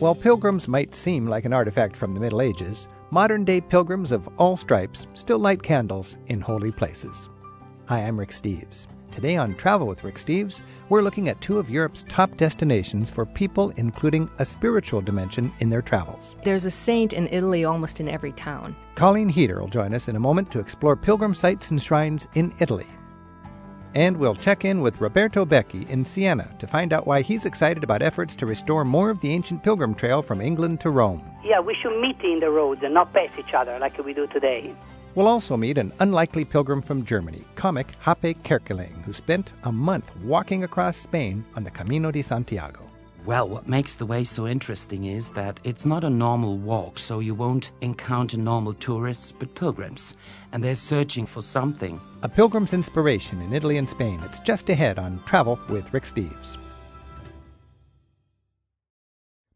While pilgrims might seem like an artifact from the Middle Ages, modern day pilgrims of all stripes still light candles in holy places. Hi, I'm Rick Steves. Today on Travel with Rick Steves, we're looking at two of Europe's top destinations for people including a spiritual dimension in their travels. There's a saint in Italy almost in every town. Colleen Heater will join us in a moment to explore pilgrim sites and shrines in Italy. And we'll check in with Roberto Becchi in Siena to find out why he's excited about efforts to restore more of the ancient pilgrim trail from England to Rome. Yeah, we should meet in the roads and not pass each other like we do today. We'll also meet an unlikely pilgrim from Germany, comic Hape Kerkeling, who spent a month walking across Spain on the Camino de Santiago. Well, what makes the way so interesting is that it's not a normal walk, so you won't encounter normal tourists, but pilgrims. And they're searching for something. A pilgrim's inspiration in Italy and Spain. It's just ahead on Travel with Rick Steves.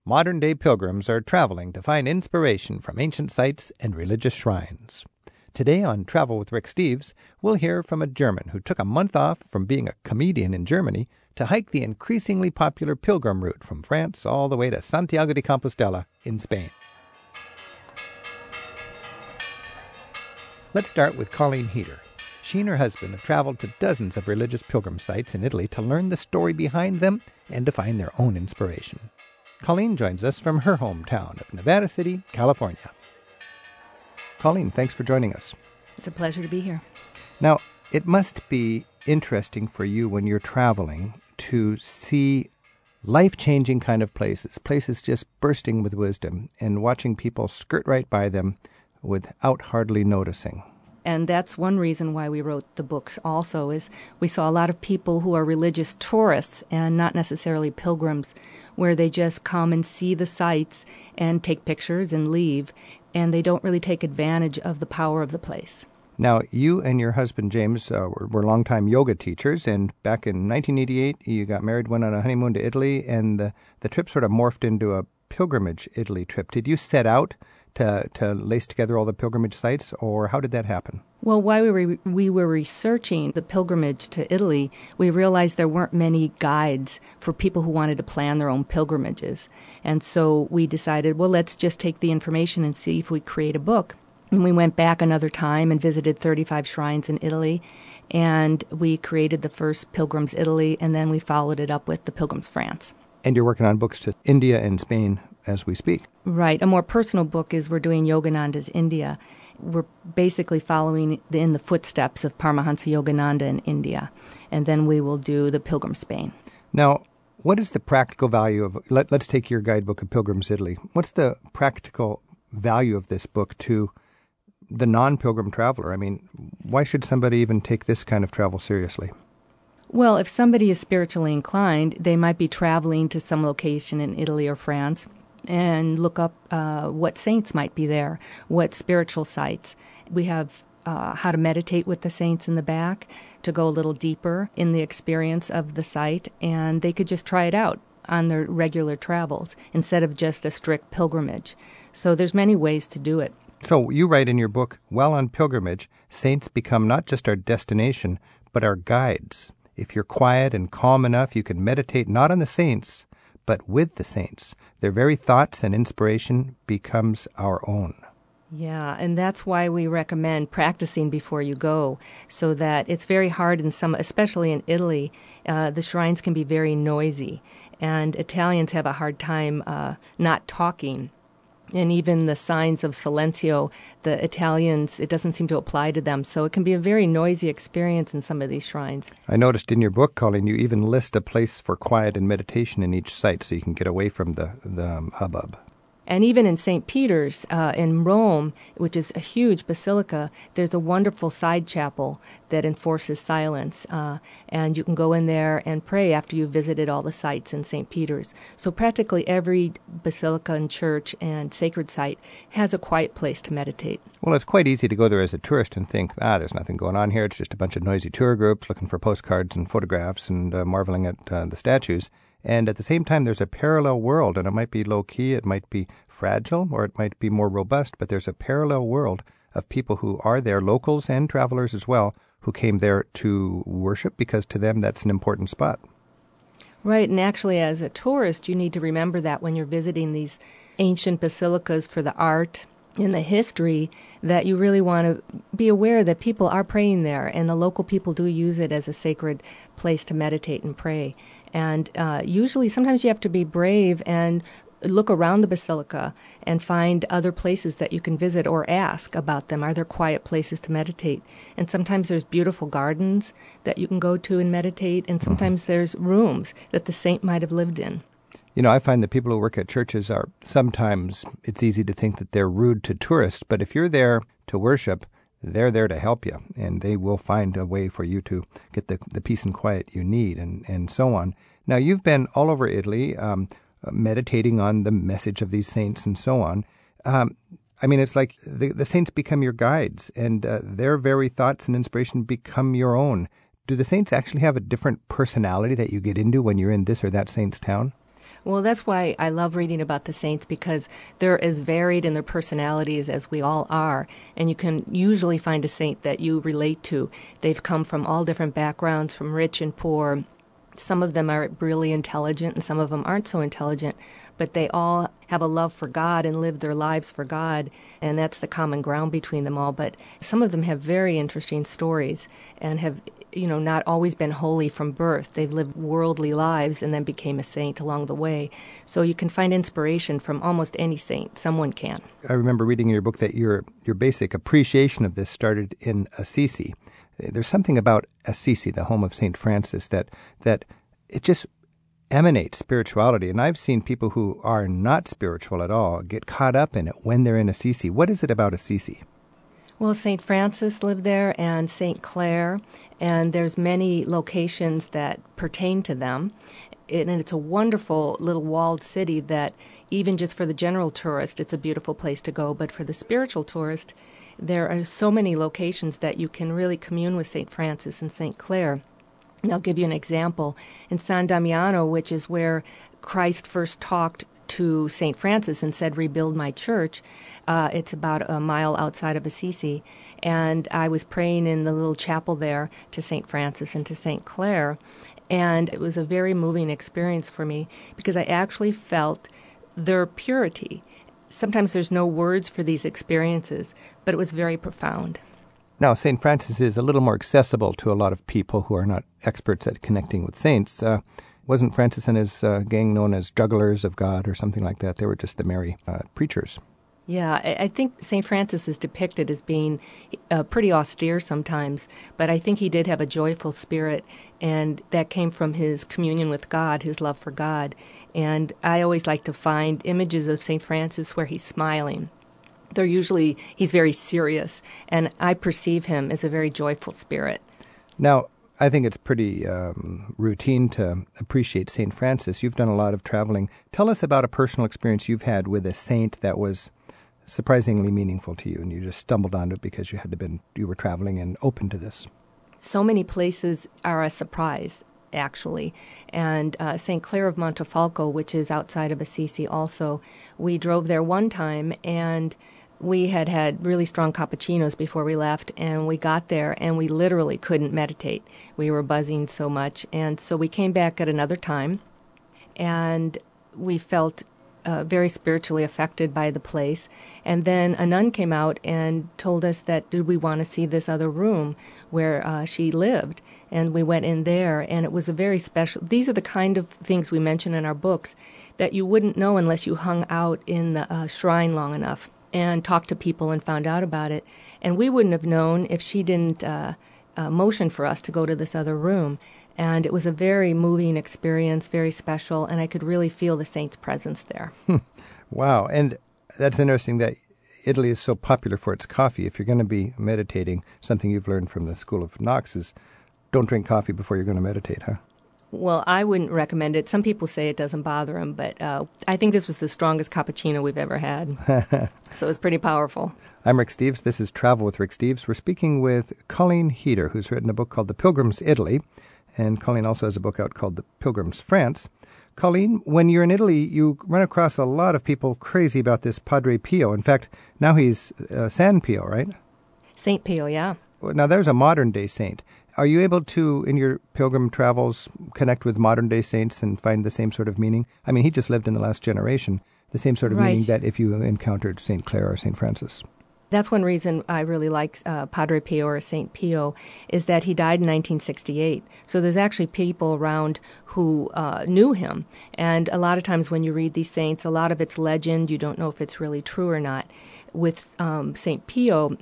Modern day pilgrims are traveling to find inspiration from ancient sites and religious shrines. Today on Travel with Rick Steves, we'll hear from a German who took a month off from being a comedian in Germany to hike the increasingly popular pilgrim route from France all the way to Santiago de Compostela in Spain. Let's start with Colleen Heater. She and her husband have traveled to dozens of religious pilgrim sites in Italy to learn the story behind them and to find their own inspiration. Colleen joins us from her hometown of Nevada City, California. Colleen, thanks for joining us. It's a pleasure to be here. Now, it must be interesting for you when you're traveling to see life changing kind of places, places just bursting with wisdom, and watching people skirt right by them without hardly noticing. And that's one reason why we wrote the books also is we saw a lot of people who are religious tourists and not necessarily pilgrims where they just come and see the sights and take pictures and leave and they don't really take advantage of the power of the place. Now, you and your husband James uh, were, were longtime yoga teachers, and back in 1988, you got married, went on a honeymoon to Italy, and the, the trip sort of morphed into a pilgrimage Italy trip. Did you set out to, to lace together all the pilgrimage sites, or how did that happen? Well, while we were, we were researching the pilgrimage to Italy, we realized there weren't many guides for people who wanted to plan their own pilgrimages. And so we decided, well, let's just take the information and see if we create a book. And we went back another time and visited 35 shrines in Italy. And we created the first Pilgrims Italy, and then we followed it up with the Pilgrims France. And you're working on books to India and Spain as we speak. Right. A more personal book is we're doing Yogananda's India. We're basically following in the footsteps of Paramahansa Yogananda in India. And then we will do the Pilgrim Spain. Now, what is the practical value of let, us take your guidebook of Pilgrim's Italy. What's the practical value of this book to the non-pilgrim traveler? I mean, why should somebody even take this kind of travel seriously? Well, if somebody is spiritually inclined, they might be traveling to some location in Italy or France and look up uh, what saints might be there, what spiritual sites. We have uh, how to meditate with the saints in the back to go a little deeper in the experience of the site, and they could just try it out on their regular travels instead of just a strict pilgrimage. So there's many ways to do it. So you write in your book, while on pilgrimage, saints become not just our destination, but our guides. If you're quiet and calm enough, you can meditate not on the saints, but with the saints. Their very thoughts and inspiration becomes our own. Yeah, and that's why we recommend practicing before you go, so that it's very hard in some, especially in Italy, uh, the shrines can be very noisy, and Italians have a hard time uh, not talking. And even the signs of silencio, the Italians, it doesn't seem to apply to them. So it can be a very noisy experience in some of these shrines. I noticed in your book, Colleen, you even list a place for quiet and meditation in each site so you can get away from the, the um, hubbub. And even in St. Peter's uh, in Rome, which is a huge basilica, there's a wonderful side chapel that enforces silence. Uh, and you can go in there and pray after you've visited all the sites in St. Peter's. So practically every basilica and church and sacred site has a quiet place to meditate. Well, it's quite easy to go there as a tourist and think, ah, there's nothing going on here. It's just a bunch of noisy tour groups looking for postcards and photographs and uh, marveling at uh, the statues. And at the same time, there's a parallel world, and it might be low key, it might be fragile, or it might be more robust, but there's a parallel world of people who are there, locals and travelers as well, who came there to worship because to them that's an important spot. Right, and actually, as a tourist, you need to remember that when you're visiting these ancient basilicas for the art and the history, that you really want to be aware that people are praying there, and the local people do use it as a sacred place to meditate and pray. And uh, usually, sometimes you have to be brave and look around the basilica and find other places that you can visit or ask about them. Are there quiet places to meditate? And sometimes there's beautiful gardens that you can go to and meditate, and sometimes mm-hmm. there's rooms that the saint might have lived in. You know, I find that people who work at churches are sometimes it's easy to think that they're rude to tourists, but if you're there to worship, they're there to help you, and they will find a way for you to get the, the peace and quiet you need, and, and so on. Now, you've been all over Italy. Um, uh, meditating on the message of these saints and so on. Um, I mean, it's like the, the saints become your guides, and uh, their very thoughts and inspiration become your own. Do the saints actually have a different personality that you get into when you're in this or that saint's town? Well, that's why I love reading about the saints because they're as varied in their personalities as we all are. And you can usually find a saint that you relate to. They've come from all different backgrounds, from rich and poor, some of them are really intelligent and some of them aren't so intelligent, but they all have a love for God and live their lives for God, and that's the common ground between them all. But some of them have very interesting stories and have, you know, not always been holy from birth. They've lived worldly lives and then became a saint along the way. So you can find inspiration from almost any saint. Someone can. I remember reading in your book that your your basic appreciation of this started in Assisi there's something about Assisi, the home of St. Francis, that, that it just emanates spirituality. And I've seen people who are not spiritual at all get caught up in it when they're in Assisi. What is it about Assisi? Well, St. Francis lived there and St. Clare, and there's many locations that pertain to them. and it's a wonderful little walled city that even just for the general tourist, it's a beautiful place to go. But for the spiritual tourist, there are so many locations that you can really commune with St. Francis and St. Clare. I'll give you an example. In San Damiano, which is where Christ first talked to St. Francis and said, Rebuild my church, uh, it's about a mile outside of Assisi. And I was praying in the little chapel there to St. Francis and to St. Clare. And it was a very moving experience for me because I actually felt their purity sometimes there's no words for these experiences, but it was very profound. Now, St. Francis is a little more accessible to a lot of people who are not experts at connecting with saints. Uh, wasn't Francis and his uh, gang known as jugglers of God or something like that? They were just the merry uh, preachers. Yeah, I, I think St. Francis is depicted as being uh, pretty austere sometimes, but I think he did have a joyful spirit, and that came from his communion with God, his love for God. And I always like to find images of St. Francis where he's smiling. They're usually, he's very serious, and I perceive him as a very joyful spirit. Now, I think it's pretty um, routine to appreciate St. Francis. You've done a lot of traveling. Tell us about a personal experience you've had with a saint that was surprisingly meaningful to you, and you just stumbled onto it because you had been you were traveling and open to this. So many places are a surprise, actually, and uh, St. Clare of Montefalco, which is outside of Assisi, also. We drove there one time and we had had really strong cappuccinos before we left, and we got there and we literally couldn't meditate. We were buzzing so much, and so we came back at another time, and we felt uh, very spiritually affected by the place. And then a nun came out and told us that did we want to see this other room where uh, she lived, and we went in there, and it was a very special. These are the kind of things we mention in our books that you wouldn't know unless you hung out in the uh, shrine long enough and talked to people and found out about it. And we wouldn't have known if she didn't uh, uh, motion for us to go to this other room. And it was a very moving experience, very special, and I could really feel the saint's presence there. wow. And that's interesting that Italy is so popular for its coffee. If you're going to be meditating, something you've learned from the School of Knox is don't drink coffee before you're going to meditate, huh? Well, I wouldn't recommend it. Some people say it doesn't bother them, but uh, I think this was the strongest cappuccino we've ever had. so it's pretty powerful. I'm Rick Steves. This is Travel with Rick Steves. We're speaking with Colleen Heater, who's written a book called The Pilgrim's Italy. And Colleen also has a book out called The Pilgrim's France. Colleen, when you're in Italy, you run across a lot of people crazy about this Padre Pio. In fact, now he's uh, San Pio, right? Saint Pio, yeah. Now, there's a modern day saint. Are you able to, in your pilgrim travels, connect with modern day saints and find the same sort of meaning? I mean, he just lived in the last generation, the same sort of Right. meaning that if you encountered St. Clare or St. Francis. That's one reason I really like uh, Padre Pio or Saint Pio is that he died in 1968. So there's actually people around who uh, knew him, and a lot of times when you read these saints, a lot of it's legend. You don't know if it's really true or not. With um, Saint Pio,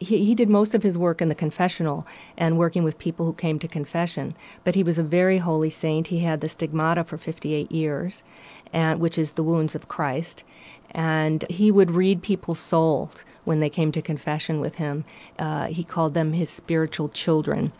he, he did most of his work in the confessional and working with people who came to confession. But he was a very holy saint. He had the stigmata for 58 years, and which is the wounds of Christ. And he would read people's souls when they came to confession with him. Uh, he called them his spiritual children.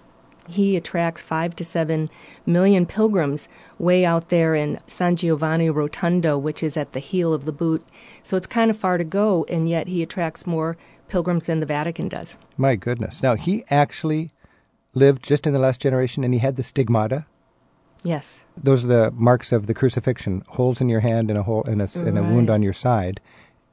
He attracts five to seven million pilgrims way out there in San Giovanni Rotondo, which is at the heel of the boot. So it's kind of far to go, and yet he attracts more pilgrims in the Vatican does. My goodness. Now, he actually lived just in the last generation and he had the stigmata. Yes. Those are the marks of the crucifixion holes in your hand and a, hole, and a, and a wound on your side.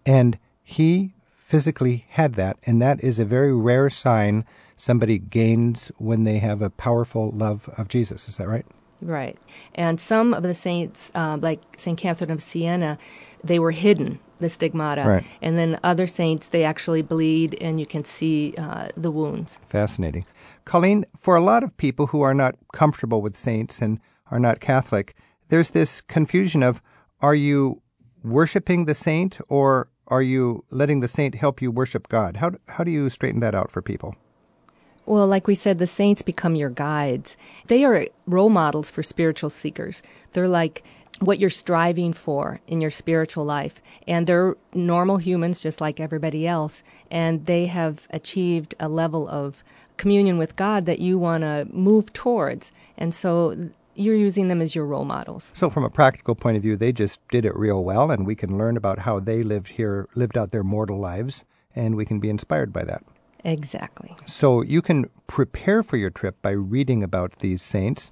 And he physically had that. And that is a very rare sign somebody gains when they have a powerful love of Jesus. Is that right? Right. And some of the saints, uh, like St. Catherine of Siena, they were hidden, the stigmata. Right. And then other saints, they actually bleed and you can see uh, the wounds. Fascinating. Colleen, for a lot of people who are not comfortable with saints and are not Catholic, there's this confusion of are you worshiping the saint or are you letting the saint help you worship God? How, how do you straighten that out for people? Well, like we said, the saints become your guides. They are role models for spiritual seekers. They're like what you're striving for in your spiritual life. And they're normal humans just like everybody else. And they have achieved a level of communion with God that you want to move towards. And so you're using them as your role models. So, from a practical point of view, they just did it real well, and we can learn about how they lived here, lived out their mortal lives, and we can be inspired by that. Exactly. So you can prepare for your trip by reading about these saints,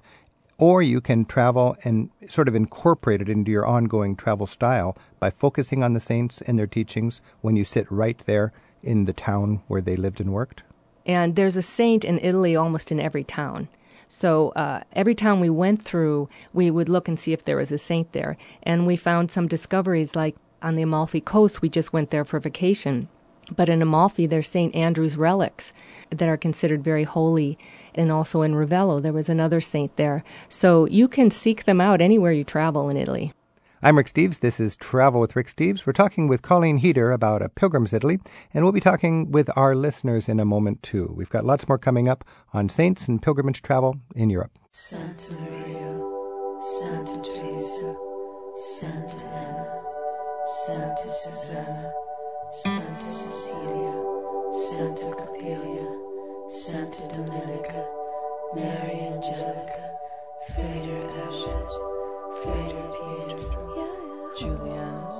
or you can travel and sort of incorporate it into your ongoing travel style by focusing on the saints and their teachings when you sit right there in the town where they lived and worked. And there's a saint in Italy almost in every town. So uh, every town we went through, we would look and see if there was a saint there. And we found some discoveries, like on the Amalfi Coast, we just went there for vacation. But in Amalfi, there's St. Andrew's relics that are considered very holy. And also in Ravello, there was another saint there. So you can seek them out anywhere you travel in Italy. I'm Rick Steves. This is Travel with Rick Steves. We're talking with Colleen Heater about a pilgrim's Italy, and we'll be talking with our listeners in a moment, too. We've got lots more coming up on saints and pilgrimage travel in Europe. Santa Maria, Santa Teresa, Santa Anna, Santa Susanna, Santa Cecilia, Santa Capilia, Santa Domenica, Mary Angelica, Frater Ashet, Frater Pietro, Julianus,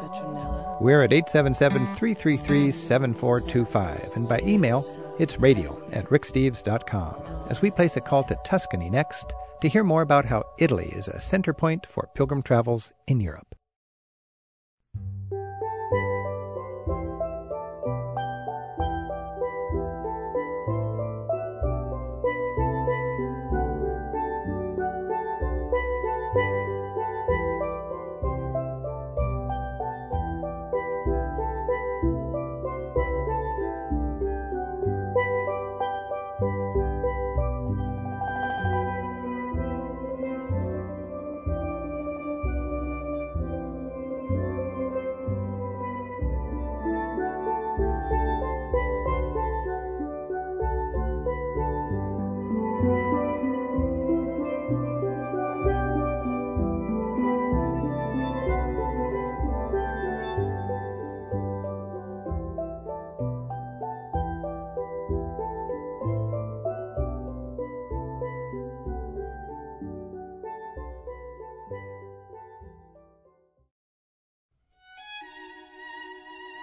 Petronella. We're at 877 333 7425, and by email, it's radio at ricksteves.com. As we place a call to Tuscany next to hear more about how Italy is a center point for pilgrim travels in Europe.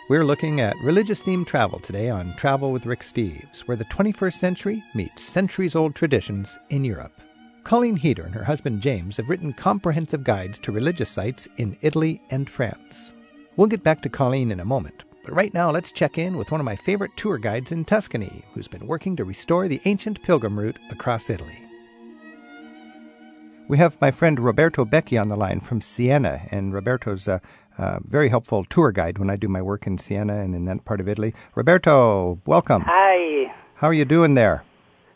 We're looking at religious themed travel today on Travel with Rick Steves, where the 21st century meets centuries old traditions in Europe. Colleen Heater and her husband James have written comprehensive guides to religious sites in Italy and France. We'll get back to Colleen in a moment, But right now, let's check in with one of my favorite tour guides in Tuscany, who's been working to restore the ancient pilgrim route across Italy. We have my friend Roberto Becchi on the line from Siena, and Roberto's a, a very helpful tour guide when I do my work in Siena and in that part of Italy. Roberto, welcome. Hi, How are you doing there?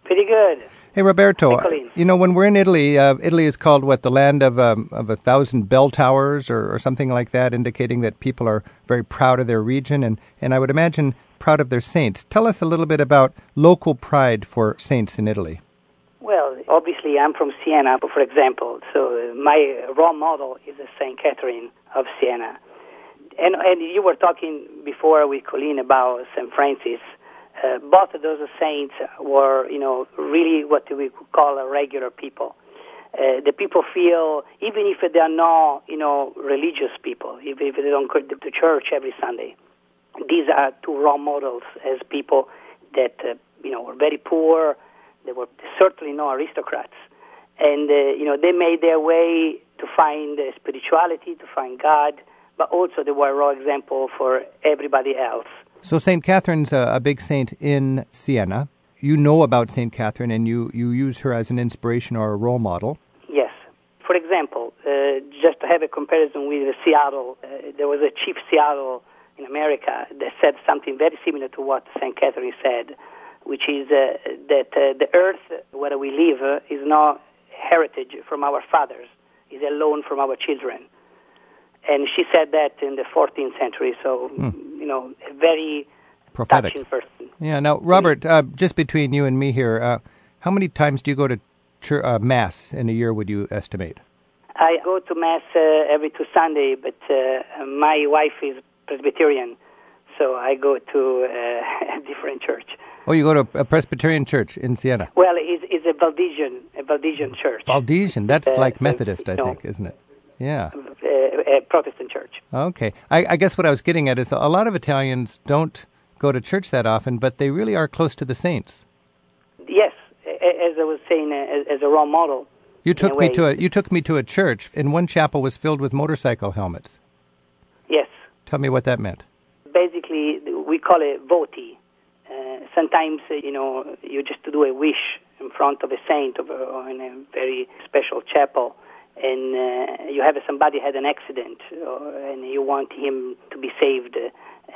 pretty good. Hey, Roberto. Hi, You know, when we're in Italy, uh, Italy is called what the land of um, of a thousand bell towers, or, or something like that, indicating that people are very proud of their region, and and I would imagine proud of their saints. Tell us a little bit about local pride for saints in Italy. Obviously, I'm from Siena, for example, so uh, my role model is Saint Catherine of Siena. And and you were talking before with Colleen about Saint Francis. Uh, both of those saints were, you know, really what we could call regular people. Uh, the people feel, even if they are not, you know, religious people, if, if they don't go to to church every Sunday, these are two role models as people that, uh, you know, were very poor. They were certainly no aristocrats. And, uh, you know, they made their way to find uh, spirituality, to find God, but also they were a role example for everybody else. So Saint Catherine's a, a big saint in Siena. You know about Saint Catherine, and you you use her as an inspiration or a role model. Yes. For example, uh, just to have a comparison with Seattle, uh, there was a chief Seattle in America that said something very similar to what St. Catherine said, which is uh, that uh, the earth where we live uh, is not heritage from our fathers, is a loan from our children. And she said that in the 14th century, so, you know, a very Prophetic. touching person. Yeah. Now, Robert, uh, just between you and me here, uh, how many times do you go to chur uh, mass in a year? Would you estimate? I go to Mass uh, every two Sunday, but uh, my wife is Presbyterian, so I go to uh, a different church. Oh, you go to a Presbyterian church in Siena. Well, it's, it's a Valdesian, a Valdesian church, Valdesian. That's Uh, like Methodist, I no. think, isn't it? Yeah. uh, a Protestant church. Okay. I, I guess what I was getting at is a lot of Italians don't go to church that often, but they really are close to the saints. Yes, as I was saying, as, as a role model. You took me to a you took me to a church, and one chapel was filled with motorcycle helmets. Yes, Tell me what that meant. basically we call it voti. Uh, sometimes uh, you know you just do a wish in front of a saint or in a very special chapel, and uh, you have somebody had an accident, or, and you want him to be saved, uh,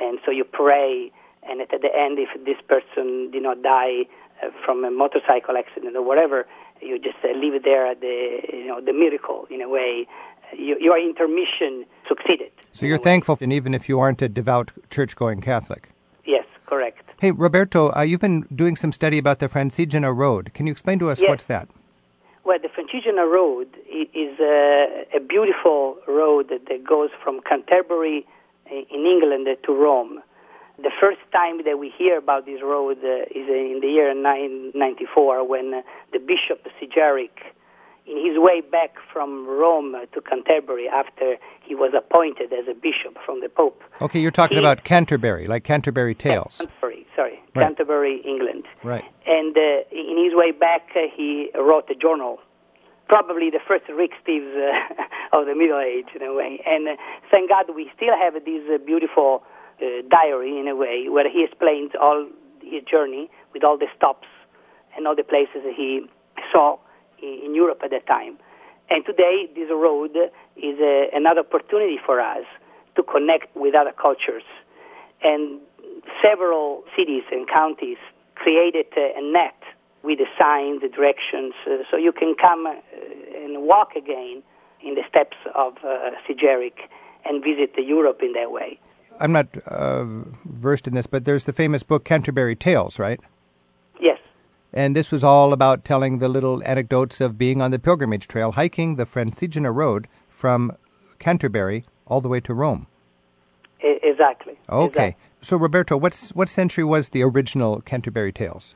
and so you pray, and at the end, if this person did not die uh, from a motorcycle accident or whatever, you just uh, leave it there at the you know the miracle in a way. You, your intermission succeeded. So you're thankful, and even if you aren't a devout church-going Catholic. Yes, correct. Hey, Roberto, uh, you've been doing some study about the Francigena Road. Can you explain to us Yes. what's that? Well, the Francigena Road is a, a beautiful road that, that goes from Canterbury in England to Rome. The first time that we hear about this road uh, is in the year 994 when uh, the Bishop Sigeric, in his way back from Rome to Canterbury after he was appointed as a bishop from the Pope. Okay, you're talking He- about Canterbury, like Canterbury Tales. Canterbury, sorry, Right. Canterbury, England. Right. And uh, in his way back, uh, he wrote a journal, probably the first Rick Steves uh, of the Middle Age, in a way. And uh, thank God we still have this uh, beautiful uh, diary, in a way, where he explains all his journey with all the stops and all the places that he saw in, Europe at that time. And today, this road is uh, another opportunity for us to connect with other cultures. And several cities and counties created uh, a net with the signs, the directions, uh, so you can come uh, and walk again in the steps of uh, Sigeric and visit Europe in that way. I'm not uh, versed in this, but there's the famous book Canterbury Tales, right? And this was all about telling the little anecdotes of being on the pilgrimage trail, hiking the Francigena Road from Canterbury all the way to Rome. e- exactly. Okay. Exactly. So, Roberto, what's, what century was the original Canterbury Tales?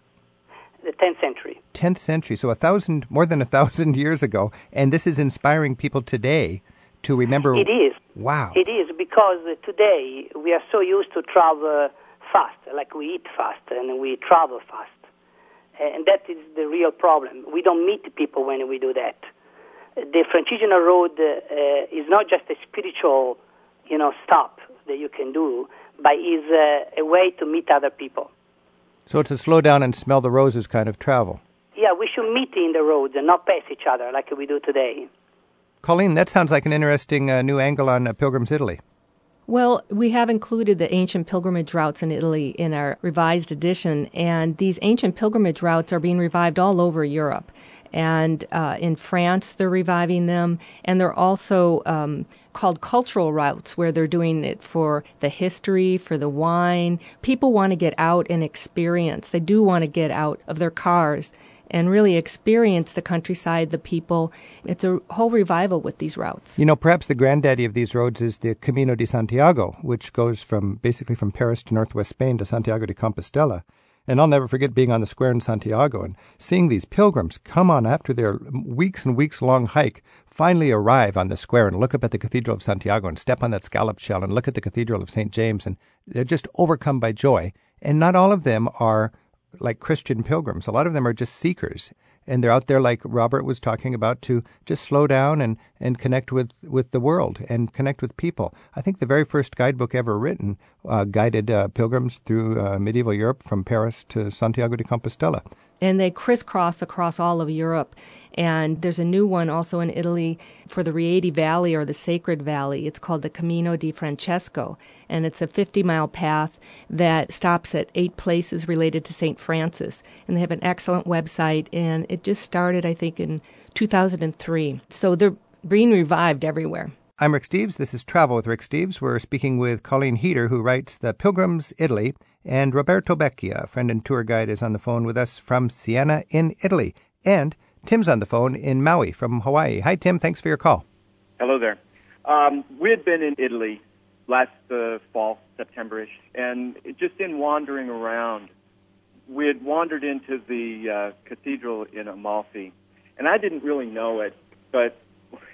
The 10th century. 10th century, so a thousand, more than a thousand years ago. And this is inspiring people today to remember. It is. Wow. It is because today we are so used to travel fast, like we eat fast and we travel fast. And that is the real problem. We don't meet people when we do that. The Francigena Road uh, is not just a spiritual, you know, stop that you can do, but is uh, a way to meet other people. So it's a slow down and smell the roses kind of travel. Yeah, we should meet in the roads and not pass each other like we do today. Colleen, that sounds like an interesting uh, new angle on uh, Pilgrim's Italy. Well, we have included the ancient pilgrimage routes in Italy in our revised edition, and these ancient pilgrimage routes are being revived all over Europe. And uh, in France, they're reviving them, and they're also um, called cultural routes, where they're doing it for the history, for the wine. People want to get out and experience. They do want to get out of their cars and really experience the countryside, the people. It's a whole revival with these routes. You know, perhaps the granddaddy of these roads is the Camino de Santiago, which goes from basically from Paris to northwest Spain to Santiago de Compostela. And I'll never forget being on the square in Santiago and seeing these pilgrims come on after their weeks and weeks long hike, finally arrive on the square and look up at the Cathedral of Santiago and step on that scallop shell and look at the Cathedral of St. James. And they're just overcome by joy. And not all of them are like Christian pilgrims. A lot of them are just seekers. And they're out there, like Robert was talking about, to just slow down and, and connect with, with the world and connect with people. I think the very first guidebook ever written uh, guided uh, pilgrims through uh, medieval Europe from Paris to Santiago de Compostela. And they crisscross across all of Europe. And there's a new one also in Italy for the Rieti Valley or the Sacred Valley. It's called the Camino di Francesco. And it's a 50 mile path that stops at eight places related to St. Francis. And they have an excellent website. And it just started, I think, in 2003. So they're being revived everywhere. I'm Rick Steves. This is Travel with Rick Steves. We're speaking with Colleen Heater, who writes The Pilgrim's Italy, and Roberto Becchia, friend and tour guide, is on the phone with us from Siena in Italy. And Tim's on the phone in Maui from Hawaii. Hi, Tim. Thanks for your call. Hello there. Um, we had been in Italy last uh, fall, Septemberish, and just in wandering around, we had wandered into the uh, cathedral in Amalfi, and I didn't really know it, but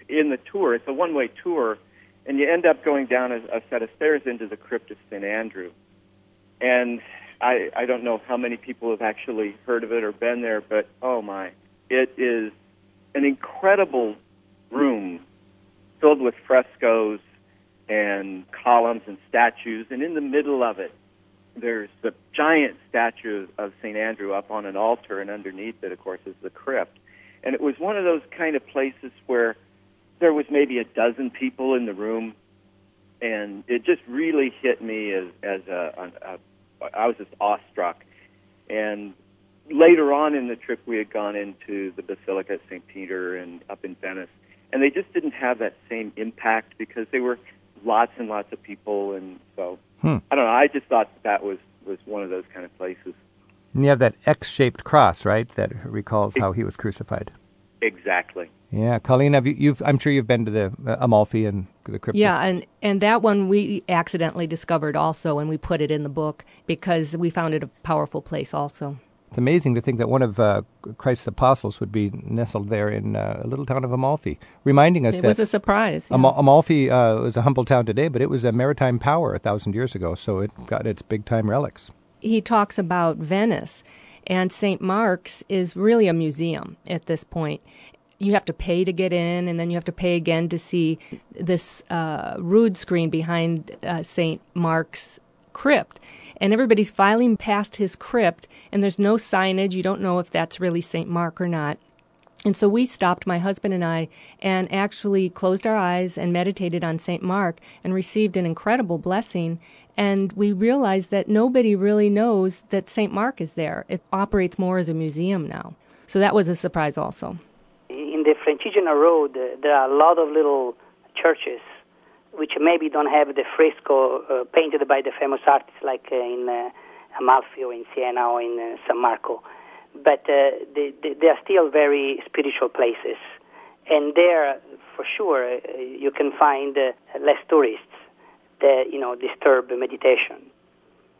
in the tour, it's a one-way tour, and you end up going down a, a set of stairs into the crypt of St. Andrew. And I, I don't know how many people have actually heard of it or been there, but oh my, it is an incredible room filled with frescoes and columns and statues, and in the middle of it, there's the giant statue of St. Andrew up on an altar, and underneath it, of course, is the crypt. And it was one of those kind of places where there was maybe a dozen people in the room, and it just really hit me as as a, a, a I was just awestruck. And later on in the trip, we had gone into the Basilica of St. Peter and up in Venice, and they just didn't have that same impact because they were lots and lots of people, and so Hmm. I don't know. I just thought that was was one of those kind of places. And you have that X shaped cross, right? That recalls how he was crucified. Exactly. Yeah, Colleen, have you, you've, I'm sure you've been to the uh, Amalfi and the crypt. Yeah, and, and that one we accidentally discovered also, and we put it in the book because we found it a powerful place also. It's amazing to think that one of uh, Christ's apostles would be nestled there in uh, a little town of Amalfi, reminding us that. It that was a surprise. yeah. Amal- Amalfi uh, is a humble town today, but it was a maritime power a thousand years ago, so it got its big time relics. he talks about Venice, and St. Mark's is really a museum at this point. You have to pay to get in, and then you have to pay again to see this uh, rood screen behind uh, St. Mark's crypt. And everybody's filing past his crypt, and there's no signage. You don't know if that's really St. Mark or not. And so we stopped, my husband and I, and actually closed our eyes and meditated on St. Mark and received an incredible blessing. And we realized that nobody really knows that St. Mark is there. It operates more as a museum now. So that was a surprise also. In the Francigena Road, there are a lot of little churches which maybe don't have the fresco uh, painted by the famous artists like uh, in uh, Amalfi or in Siena or in uh, San Marco. But uh, they, they, they are still very spiritual places. And there, for sure, uh, you can find uh, less tourists that, you know, disturb meditation.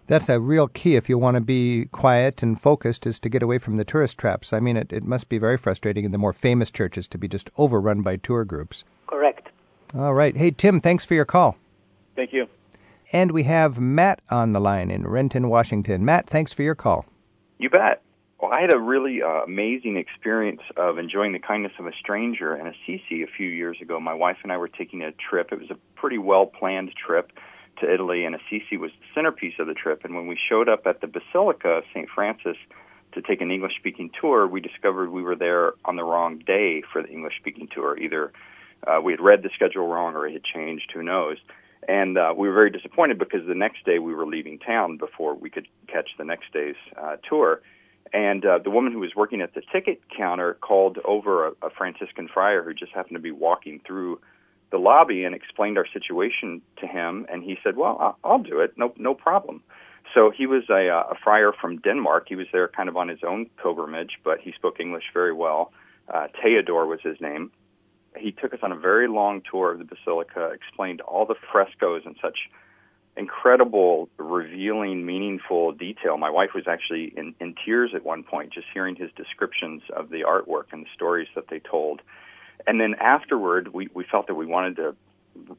That's a real key if you want to be quiet and focused, is to get away from the tourist traps. I mean, it, it must be very frustrating in the more famous churches to be just overrun by tour groups. Correct. All right. Hey, Tim, thanks for your call. Thank you. And we have Matt on the line in Renton, Washington. Matt, thanks for your call. You bet. Well, I had a really uh, amazing experience of enjoying the kindness of a stranger in Assisi a few years ago. My wife and I were taking a trip. It was a pretty well planned trip to Italy, and Assisi was the centerpiece of the trip. And when we showed up at the Basilica of St. Francis to take an English speaking tour, we discovered we were there on the wrong day for the English speaking tour. Either uh, we had read the schedule wrong or it had changed, who knows. And uh, we were very disappointed because the next day we were leaving town before we could catch the next day's uh, tour. And uh, the woman who was working at the ticket counter called over a, a Franciscan friar who just happened to be walking through the lobby and explained our situation to him. And he said, "Well, I'll, I'll do it. No, no problem." So he was a, uh, a friar from Denmark. He was there kind of on his own pilgrimage, but he spoke English very well. Uh, Theodore was his name. He took us on a very long tour of the basilica, explained all the frescoes in such incredible, revealing, meaningful detail. My wife was actually in, in tears at one point just hearing his descriptions of the artwork and the stories that they told. And then afterward, we, we felt that we wanted to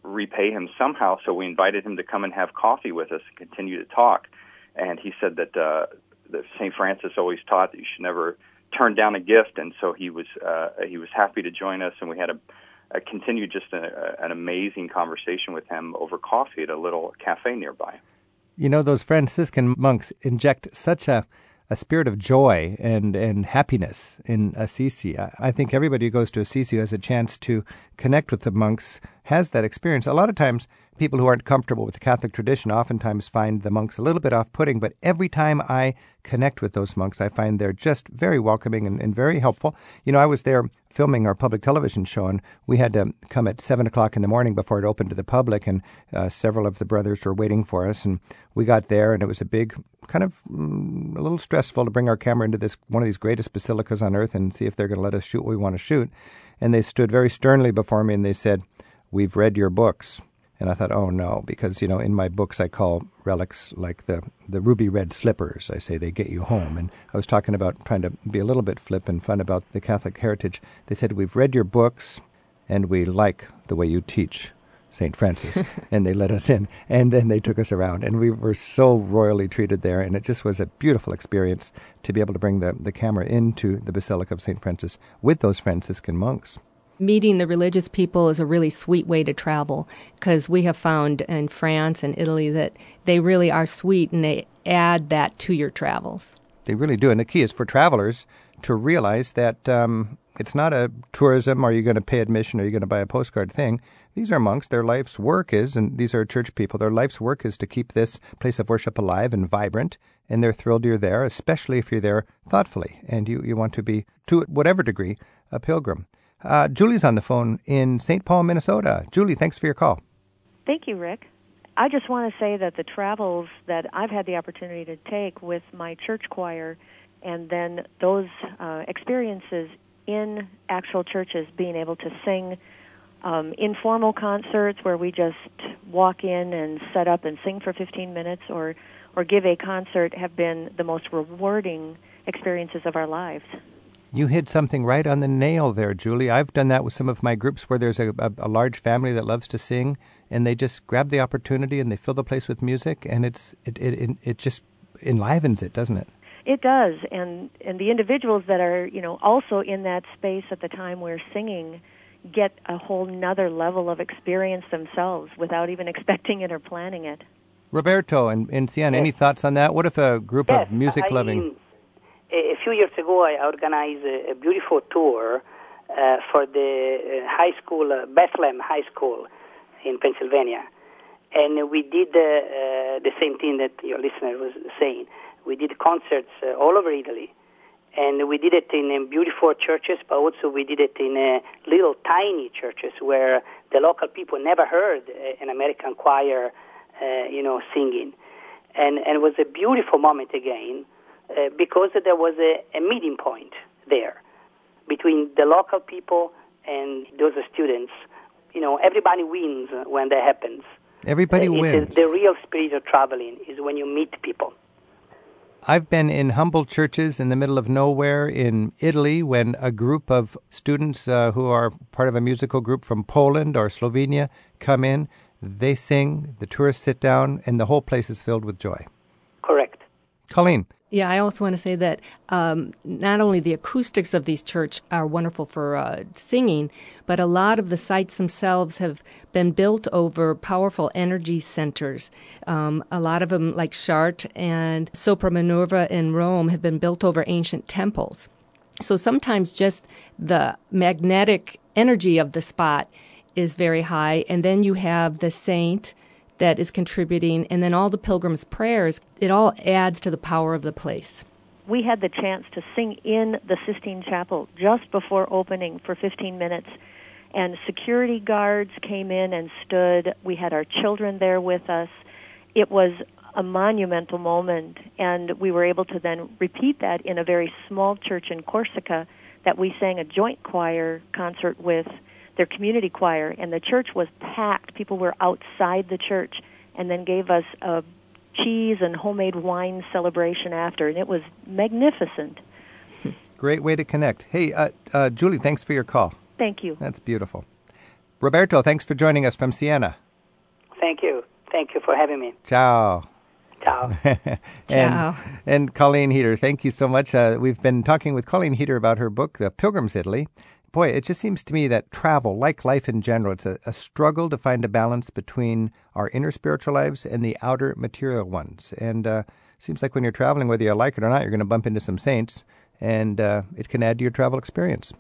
repay him somehow, so we invited him to come and have coffee with us and continue to talk. And he said that, uh, that St. Francis always taught that you should never turn down a gift, and so he was uh, he was happy to join us, and we had a, a continued just a, an amazing conversation with him over coffee at a little cafe nearby. You know, those Franciscan monks inject such a a spirit of joy and, and happiness in Assisi. I, I think everybody who goes to Assisi has a chance to connect with the monks has that experience. A lot of times, people who aren't comfortable with the Catholic tradition oftentimes find the monks a little bit off putting, but every time I connect with those monks, I find they're just very welcoming and, and very helpful. You know, I was there filming our public television show, and we had to come at seven o'clock in the morning before it opened to the public, and uh, several of the brothers were waiting for us, and we got there, and it was a big, kind of mm, a little stressful to bring our camera into this one of these greatest basilicas on earth and see if they're going to let us shoot what we want to shoot. And they stood very sternly before me, and they said, "We've read your books." And I thought, oh no, because you know, in my books I call relics like the the ruby red slippers. I say they get you home. And I was talking about trying to be a little bit flip and fun about the Catholic heritage. They said we've read your books, and we like the way you teach. St. Francis, and they let us in, and then they took us around, and we were so royally treated there, and it just was a beautiful experience to be able to bring the, the camera into the Basilica of St. Francis with those Franciscan monks meeting the religious people is a really sweet way to travel because we have found in France and Italy that they really are sweet and they add that to your travels. They really do. And the key is for travelers to realize that um, it's not a tourism, are you going to pay admission, are you going to buy a postcard thing. These are monks. Their life's work is, and these are church people, their life's work is to keep this place of worship alive and vibrant. And they're thrilled you're there, especially if you're there thoughtfully and you, you want to be, to whatever degree, a pilgrim. Uh, Julie's on the phone in St. Paul, Minnesota. Julie, thanks for your call. Thank you, Rick. I just want to say that the travels that I've had the opportunity to take with my church choir and then those uh, experiences in actual churches, being able to sing um, informal concerts where we just walk in and set up and sing for 15 minutes or, or give a concert have been the most rewarding experiences of our lives. You hit something right on the nail there, Julie. I've done that with some of my groups where there's a, a, a, large family that loves to sing, and they just grab the opportunity and they fill the place with music, and it's it it it just enlivens it, doesn't it? It does, and and the individuals that are you know also in that space at the time we're singing get a whole nother level of experience themselves without even expecting it or planning it. Roberto and, and Siena, yes. any thoughts on that? What if a group yes, of music loving a few years ago, I organized a, a beautiful tour uh, for the uh, high school, uh, Bethlehem High School in Pennsylvania. And we did uh, uh, the same thing that your listener was saying. We did concerts uh, all over Italy. And we did it in beautiful churches, but also we did it in little tiny churches where the local people never heard an American choir, you know, singing. And, and it was a beautiful moment again uh, because there was a, a, meeting point there between the local people and those students. You know, everybody wins when that happens. Everybody uh, wins. The, the real spirit of traveling is when you meet people. I've been in humble churches in the middle of nowhere in Italy when a group of students uh, who are part of a musical group from Poland or Slovenia come in. They sing, the tourists sit down, and the whole place is filled with joy. Colleen, Yeah, I also want to say that um, not only the acoustics of these church are wonderful for uh, singing, but a lot of the sites themselves have been built over powerful energy centers. Um, a lot of them, like Chartres and Sopra Minerva in Rome, have been built over ancient temples. So sometimes just the magnetic energy of the spot is very high, and then you have the saint that is contributing, and then all the pilgrims' prayers, it all adds to the power of the place. We had the chance to sing in the Sistine Chapel just before opening for 15 minutes, and security guards came in and stood. We had our children there with us. It was a monumental moment, and we were able to then repeat that in a very small church in Corsica that we sang a joint choir concert with their community choir, and the church was packed. People were outside the church, and then gave us a cheese and homemade wine celebration after, and it was magnificent. Great way to connect. Hey, uh, uh, Julie, thanks for your call. Thank you. That's beautiful. Roberto, thanks for joining us from Siena. Thank you. Thank you for having me. Ciao. Ciao. and, Ciao. and Colleen Heater, thank you so much. Uh, we've been talking with Colleen Heater about her book, The Pilgrim's Italy. Boy, it just seems to me that travel, like life in general, it's a, a struggle to find a balance between our inner spiritual lives and the outer material ones. And uh, seems like when you're traveling, whether you like it or not, you're going to bump into some saints, and uh, it can add to your travel experience.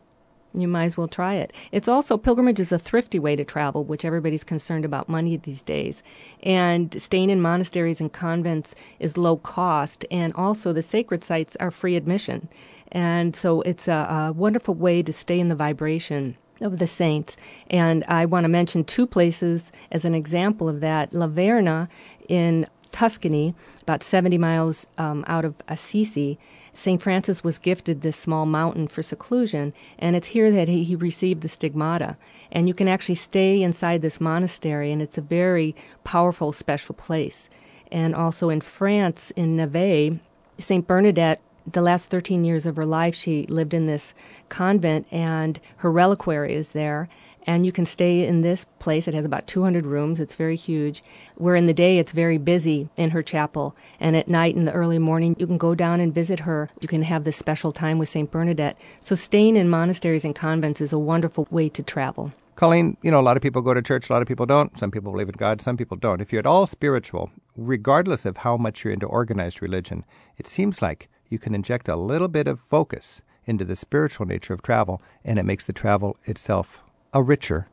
You might as well try it. It's also pilgrimage is a thrifty way to travel, which everybody's concerned about money these days. And staying in monasteries and convents is low cost, and also the sacred sites are free admission. And so it's a, a wonderful way to stay in the vibration of the saints. And I want to mention two places as an example of that. La Verna in Tuscany, about 70 miles um, out of Assisi, St. Francis was gifted this small mountain for seclusion, and it's here that he, he, received the stigmata. And you can actually stay inside this monastery, and it's a very powerful, special place. And also in France, in Nevers, St. Bernadette the last 13 years of her life, she lived in this convent, and her reliquary is there. And you can stay in this place. It has about 200 rooms. It's very huge. Where in the day it's very busy in her chapel. And at night in the early morning, you can go down and visit her. You can have this special time with St. Bernadette. So staying in monasteries and convents is a wonderful way to travel. Colleen, you know, a lot of people go to church, a lot of people don't. Some people believe in God, some people don't. If you're at all spiritual, regardless of how much you're into organized religion, it seems like you can inject a little bit of focus into the spiritual nature of travel, and it makes the travel itself a richer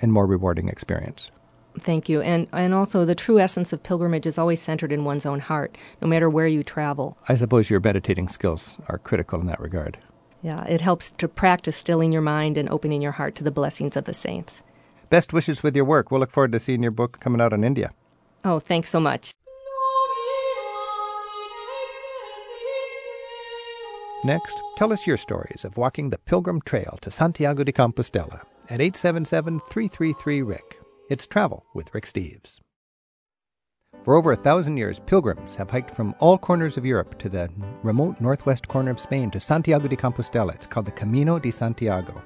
and more rewarding experience. Thank you. And and also the true essence of pilgrimage is always centered in one's own heart, no matter where you travel. I suppose your meditating skills are critical in that regard. Yeah, it helps to practice stilling your mind and opening your heart to the blessings of the saints. Best wishes with your work. We'll look forward to seeing your book coming out on India. Oh, thanks so much. Next, tell us your stories of walking the Pilgrim Trail to Santiago de Compostela at 877 333 Rick. It's Travel with Rick Steves. For over a thousand years, pilgrims have hiked from all corners of Europe to the remote northwest corner of Spain to Santiago de Compostela. It's called the Camino de Santiago.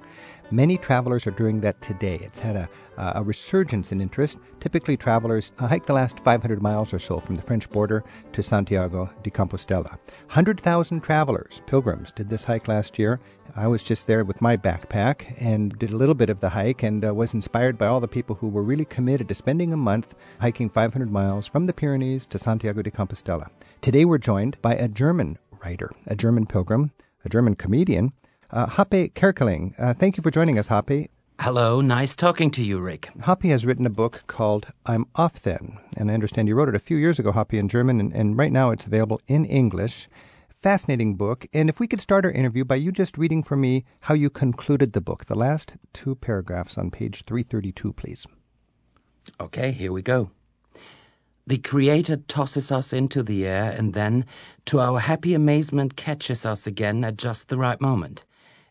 Many travelers are doing that today. It's had a, a resurgence in interest. Typically, travelers hike the last 500 miles or so from the French border to Santiago de Compostela. 100,000 travelers, pilgrims, did this hike last year. I was just there with my backpack and did a little bit of the hike and uh, was inspired by all the people who were really committed to spending a month hiking 500 miles from the Pyrenees to Santiago de Compostela. Today, we're joined by a German writer, a German pilgrim, a German comedian uh, Hape Kerkeling, uh, thank you for joining us, Hape. Hello, nice talking to you, Rick. Hape has written a book called I'm Off Then, and I understand you wrote it a few years ago, Hape, in German, and, and right now it's available in English. Fascinating book, and if we could start our interview by you just reading for me how you concluded the book, the last two paragraphs on page 332, please. Okay, here we go. The Creator tosses us into the air and then, to our happy amazement, catches us again at just the right moment.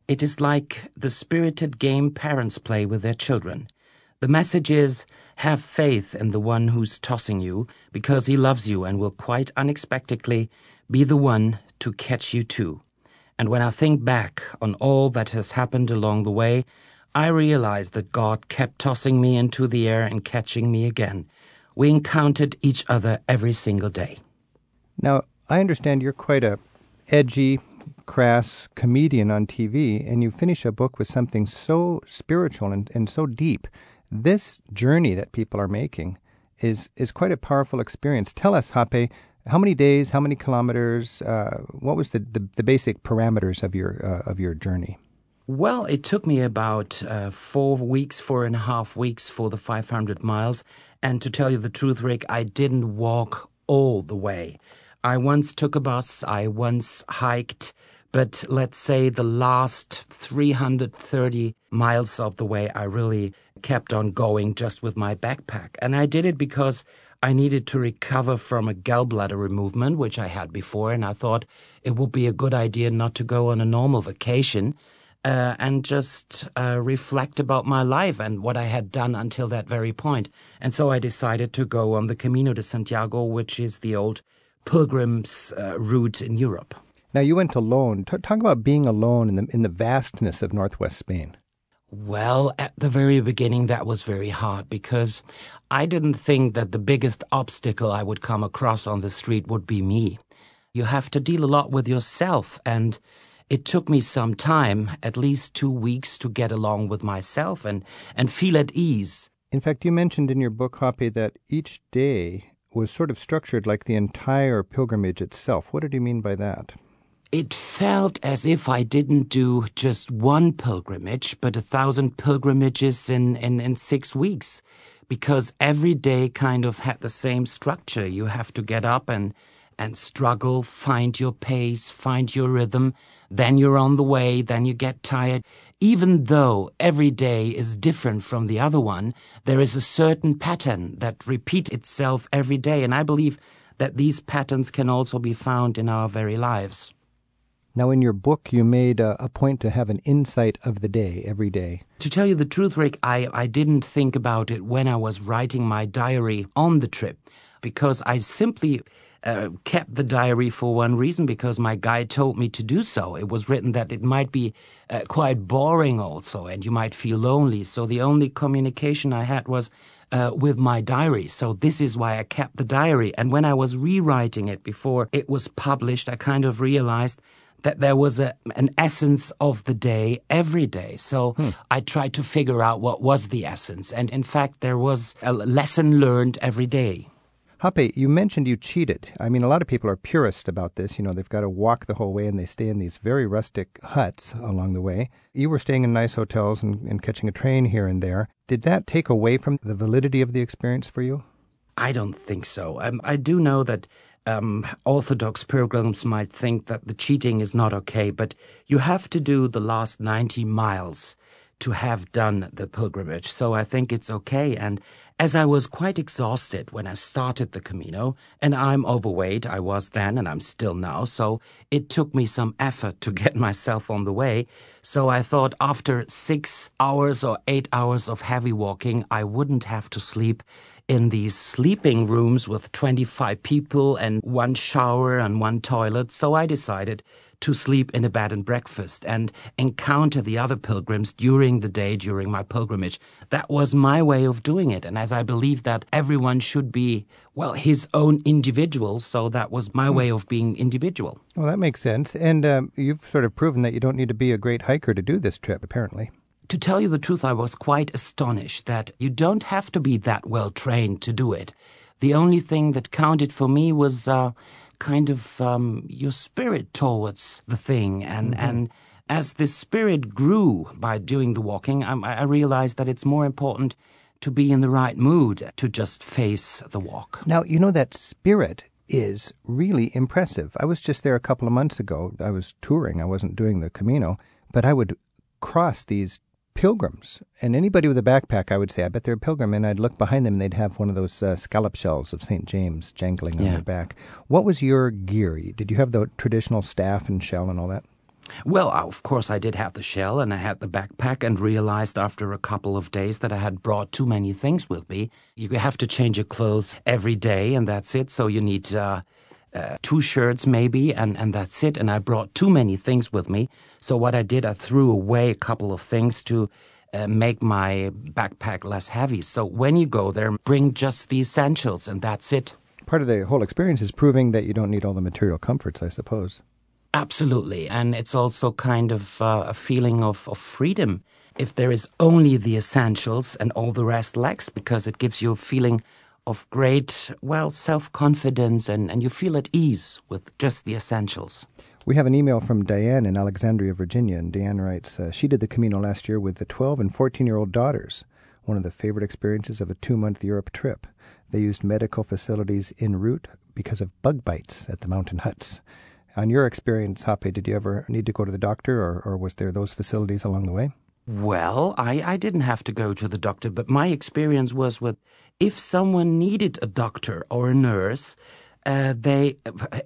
It is like the spirited game parents play with their children. The message is have faith in the one who's tossing you because he loves you and will quite unexpectedly be the one to catch you too. And when I think back on all that has happened along the way, I realize that God kept tossing me into the air and catching me again. We encountered each other every single day. Now, I understand you're quite a edgy, crass comedian on TV, and you finish a book with something so spiritual and, and so deep. This journey that people are making is is quite a powerful experience. Tell us, Hape, how many days, how many kilometers? Uh, what was the, the, the, basic parameters of your uh, of your journey? Well, it took me about uh, four weeks, four and a half weeks for the 500 miles. And to tell you the truth, Rick, I didn't walk all the way. I once took a bus, I once hiked, but let's say the last 330 miles of the way, I really kept on going just with my backpack. And I did it because I needed to recover from a gallbladder removal, which I had before, and I thought it would be a good idea not to go on a normal vacation uh, and just uh, reflect about my life and what I had done until that very point. And so I decided to go on the Camino de Santiago, which is the old pilgrim's uh, route in Europe. Now you went alone. T- talk about being alone in the in the vastness of northwest Spain. Well, at the very beginning, that was very hard because I didn't think that the biggest obstacle I would come across on the street would be me. You have to deal a lot with yourself and it took me some time, at least two weeks, to get along with myself and, and feel at ease. In fact, you mentioned in your book, Hape, that each day was sort of structured like the entire pilgrimage itself. What did you mean by that? It felt as if I didn't do just one pilgrimage, but a thousand pilgrimages in, in, in six weeks. Because every day kind of had the same structure. You have to get up and and struggle, find your pace, find your rhythm. Then you're on the way, then you get tired. Even though every day is different from the other one, there is a certain pattern that repeats itself every day. And I believe that these patterns can also be found in our very lives. Now, in your book, you made a, a, point to have an insight of the day every day. To tell you the truth, Rick, I, I didn't think about it when I was writing my diary on the trip because I simply uh, kept the diary for one reason because my guide told me to do so. It was written that it might be uh, quite boring also and you might feel lonely. So the only communication I had was uh, with my diary. So this is why I kept the diary. And when I was rewriting it before it was published, I kind of realized that there was a, an essence of the day every day. So hmm. I tried to figure out what was the essence. And in fact, there was a lesson learned every day. Hape, you mentioned you cheated. I mean, a lot of people are purist about this. You know, they've got to walk the whole way and they stay in these very rustic huts along the way. You were staying in nice hotels and, and catching a train here and there. Did that take away from the validity of the experience for you? I don't think so. Um, I do know that um, Orthodox pilgrims might think that the cheating is not okay, but you have to do the last 90 miles to have done the pilgrimage. So I think it's okay. And as I was quite exhausted when I started the Camino, and I'm overweight, I was then and I'm still now, so it took me some effort to get myself on the way. So I thought after six hours or eight hours of heavy walking, I wouldn't have to sleep in these sleeping rooms with 25 people and one shower and one toilet. So I decided to sleep in a bed and breakfast and encounter the other pilgrims during the day during my pilgrimage. That was my way of doing it. And as I believe that everyone should be, well, his own individual, so that was my way of being individual. Well, that makes sense. And um, you've sort of proven that you don't need to be a great hiker to do this trip, apparently. To tell you the truth, I was quite astonished that you don't have to be that well trained to do it. The only thing that counted for me was uh, kind of um, your spirit towards the thing. And, mm-hmm. and as this spirit grew by doing the walking, I, I realized that it's more important to be in the right mood to just face the walk. Now, you know that spirit is really impressive. I was just there a couple of months ago. I was touring, I wasn't doing the Camino, but I would cross these pilgrims. And anybody with a backpack, I would say, I bet they're a pilgrim. And I'd look behind them and they'd have one of those uh, scallop shells of St. James jangling yeah. on their back. What was your gear? Did you have the traditional staff and shell and all that? Well, of course, I did have the shell and I had the backpack, and realized after a couple of days that I had brought too many things with me. You have to change your clothes every day, and that's it. So you need uh, uh, two shirts maybe, and, and that's it. And I brought too many things with me. So what I did, I threw away a couple of things to uh, make my backpack less heavy. So when you go there, bring just the essentials, and that's it. Part of the whole experience is proving that you don't need all the material comforts, I suppose. Absolutely. And it's also kind of uh, a feeling of, of freedom if there is only the essentials and all the rest lacks, because it gives you a feeling of great, well, self confidence and, and you feel at ease with just the essentials. We have an email from Diane in Alexandria, Virginia, and Diane writes uh, She did the Camino last year with the 12 and 14 year old daughters, one of the favorite experiences of a two month Europe trip. They used medical facilities en route because of bug bites at the mountain huts. On your experience, Hape, did you ever need to go to the doctor, or, or was there those facilities along the way? Well, I, I didn't have to go to the doctor, but my experience was with if someone needed a doctor or a nurse, uh, they,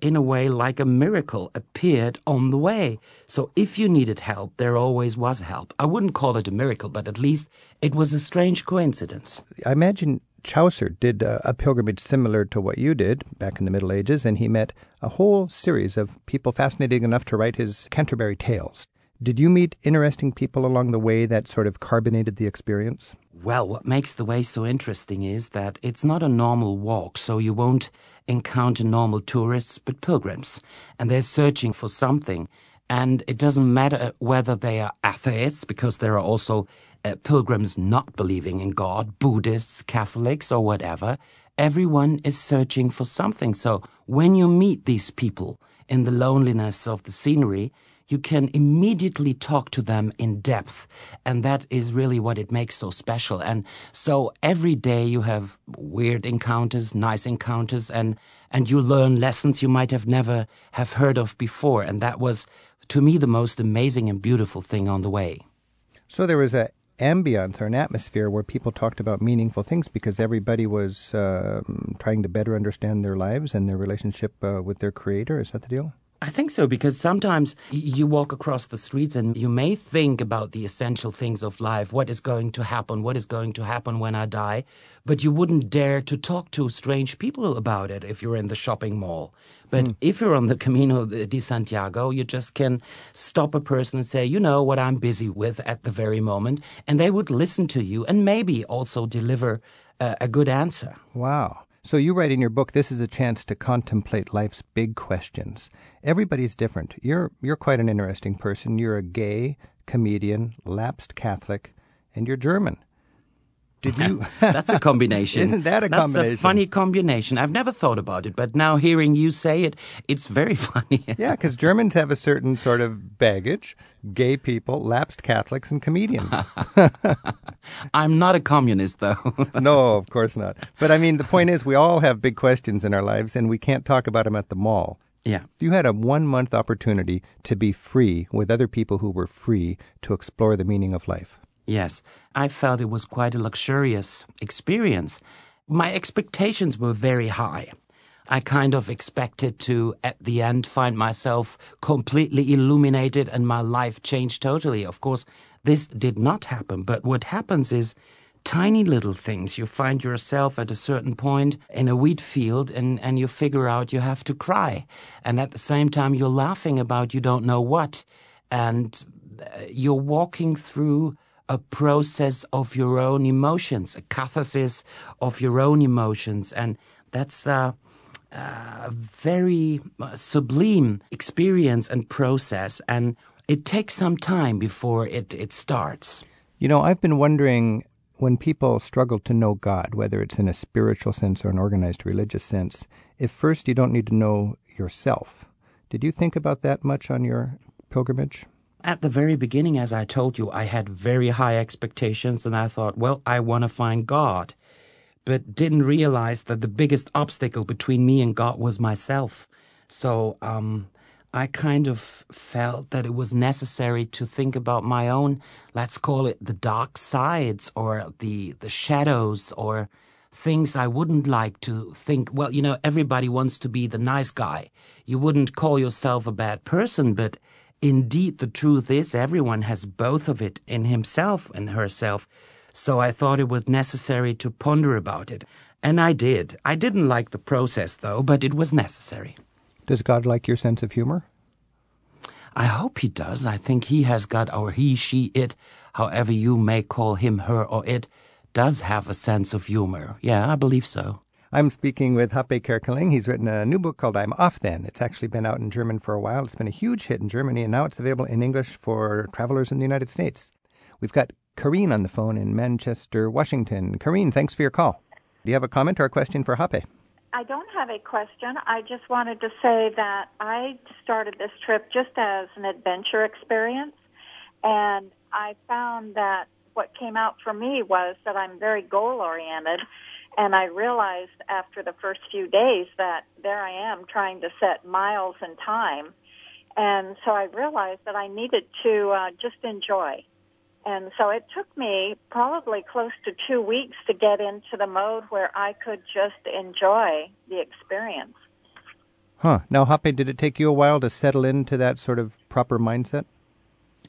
in a way, like a miracle, appeared on the way. So if you needed help, there always was help. I wouldn't call it a miracle, but at least it was a strange coincidence. I imagine Chaucer did uh, a pilgrimage similar to what you did back in the Middle Ages, and he met a whole series of people fascinating enough to write his Canterbury Tales. Did you meet interesting people along the way that sort of carbonated the experience? Well, what makes the way so interesting is that it's not a normal walk, so you won't encounter normal tourists, but pilgrims. And they're searching for something. And it doesn't matter whether they are atheists, because there are also uh, pilgrims not believing in God, Buddhists, Catholics, or whatever. Everyone is searching for something. So when you meet these people in the loneliness of the scenery, you can immediately talk to them in depth. And that is really what it makes so special. And so every day you have weird encounters, nice encounters, and, and you learn lessons you might have never have heard of before. And that was, to me, the most amazing and beautiful thing on the way. So there was a ambience or an atmosphere where people talked about meaningful things because everybody was uh, trying to better understand their lives and their relationship uh, with their creator. Is that the deal? I think so because sometimes you walk across the streets and you may think about the essential things of life what is going to happen, what is going to happen when I die, but you wouldn't dare to talk to strange people about it if you're in the shopping mall. But mm. if you're on the Camino de Santiago, you just can stop a person and say, you know what I'm busy with at the very moment, and they would listen to you and maybe also deliver uh, a good answer. Wow. So you write in your book, this is a chance to contemplate life's big questions. Everybody's different. You're you're quite an interesting person. You're a gay comedian, lapsed Catholic, and you're German. Did you? That's a combination. Isn't that a That's combination? That's a funny combination. I've never thought about it, but now hearing you say it, it's very funny. yeah, because Germans have a certain sort of baggage gay people, lapsed Catholics, and comedians. I'm not a communist, though. no, of course not. But I mean, the point is, we all have big questions in our lives, and we can't talk about them at the mall. Yeah. If you had a one month opportunity to be free with other people who were free to explore the meaning of life, Yes, I felt it was quite a luxurious experience. My expectations were very high. I kind of expected to, at the end, find myself completely illuminated and my life changed totally. Of course, this did not happen, but what happens is tiny little things. You find yourself at a certain point in a wheat field and, and you figure out you have to cry. And at the same time, you're laughing about you don't know what. And uh, you're walking through a process of your own emotions, a catharsis of your own emotions. And that's a, a very uh, sublime experience and process. And it takes some time before it, it starts. You know, I've been wondering when people struggle to know God, whether it's in a spiritual sense or an organized religious sense, if first you don't need to know yourself. Did you think about that much on your pilgrimage? At the very beginning, as I told you, I had very high expectations and I thought, well, I want to find God. But didn't realize that the biggest obstacle between me and God was myself. So, um, I kind of felt that it was necessary to think about my own, let's call it the dark sides or the, the shadows or things I wouldn't like to think. Well, you know, everybody wants to be the nice guy. You wouldn't call yourself a bad person, but Indeed, the truth is, everyone has both of it in himself and herself. So I thought it was necessary to ponder about it. And I did. I didn't like the process, though, but it was necessary. Does God like your sense of humor? I hope he does. I think he has got, or he, she, it, however you may call him, her, or it, does have a sense of humor. Yeah, I believe so. I'm speaking with Hape Kerkeling. He's written a new book called I'm Off Then. It's actually been out in German for a while. It's been a huge hit in Germany, and now it's available in English for travelers in the United States. We've got Kareen on the phone in Manchester, Washington. Kareen, thanks for your call. Do you have a comment or a question for Hape? I don't have a question. I just wanted to say that I started this trip just as an adventure experience, and I found that what came out for me was that I'm very goal oriented, and I realized after the first few days that there I am trying to set miles and time, and so I realized that I needed to uh, just enjoy. And so it took me probably close to two weeks to get into the mode where I could just enjoy the experience. Huh. Now, Hape, did it take you a while to settle into that sort of proper mindset?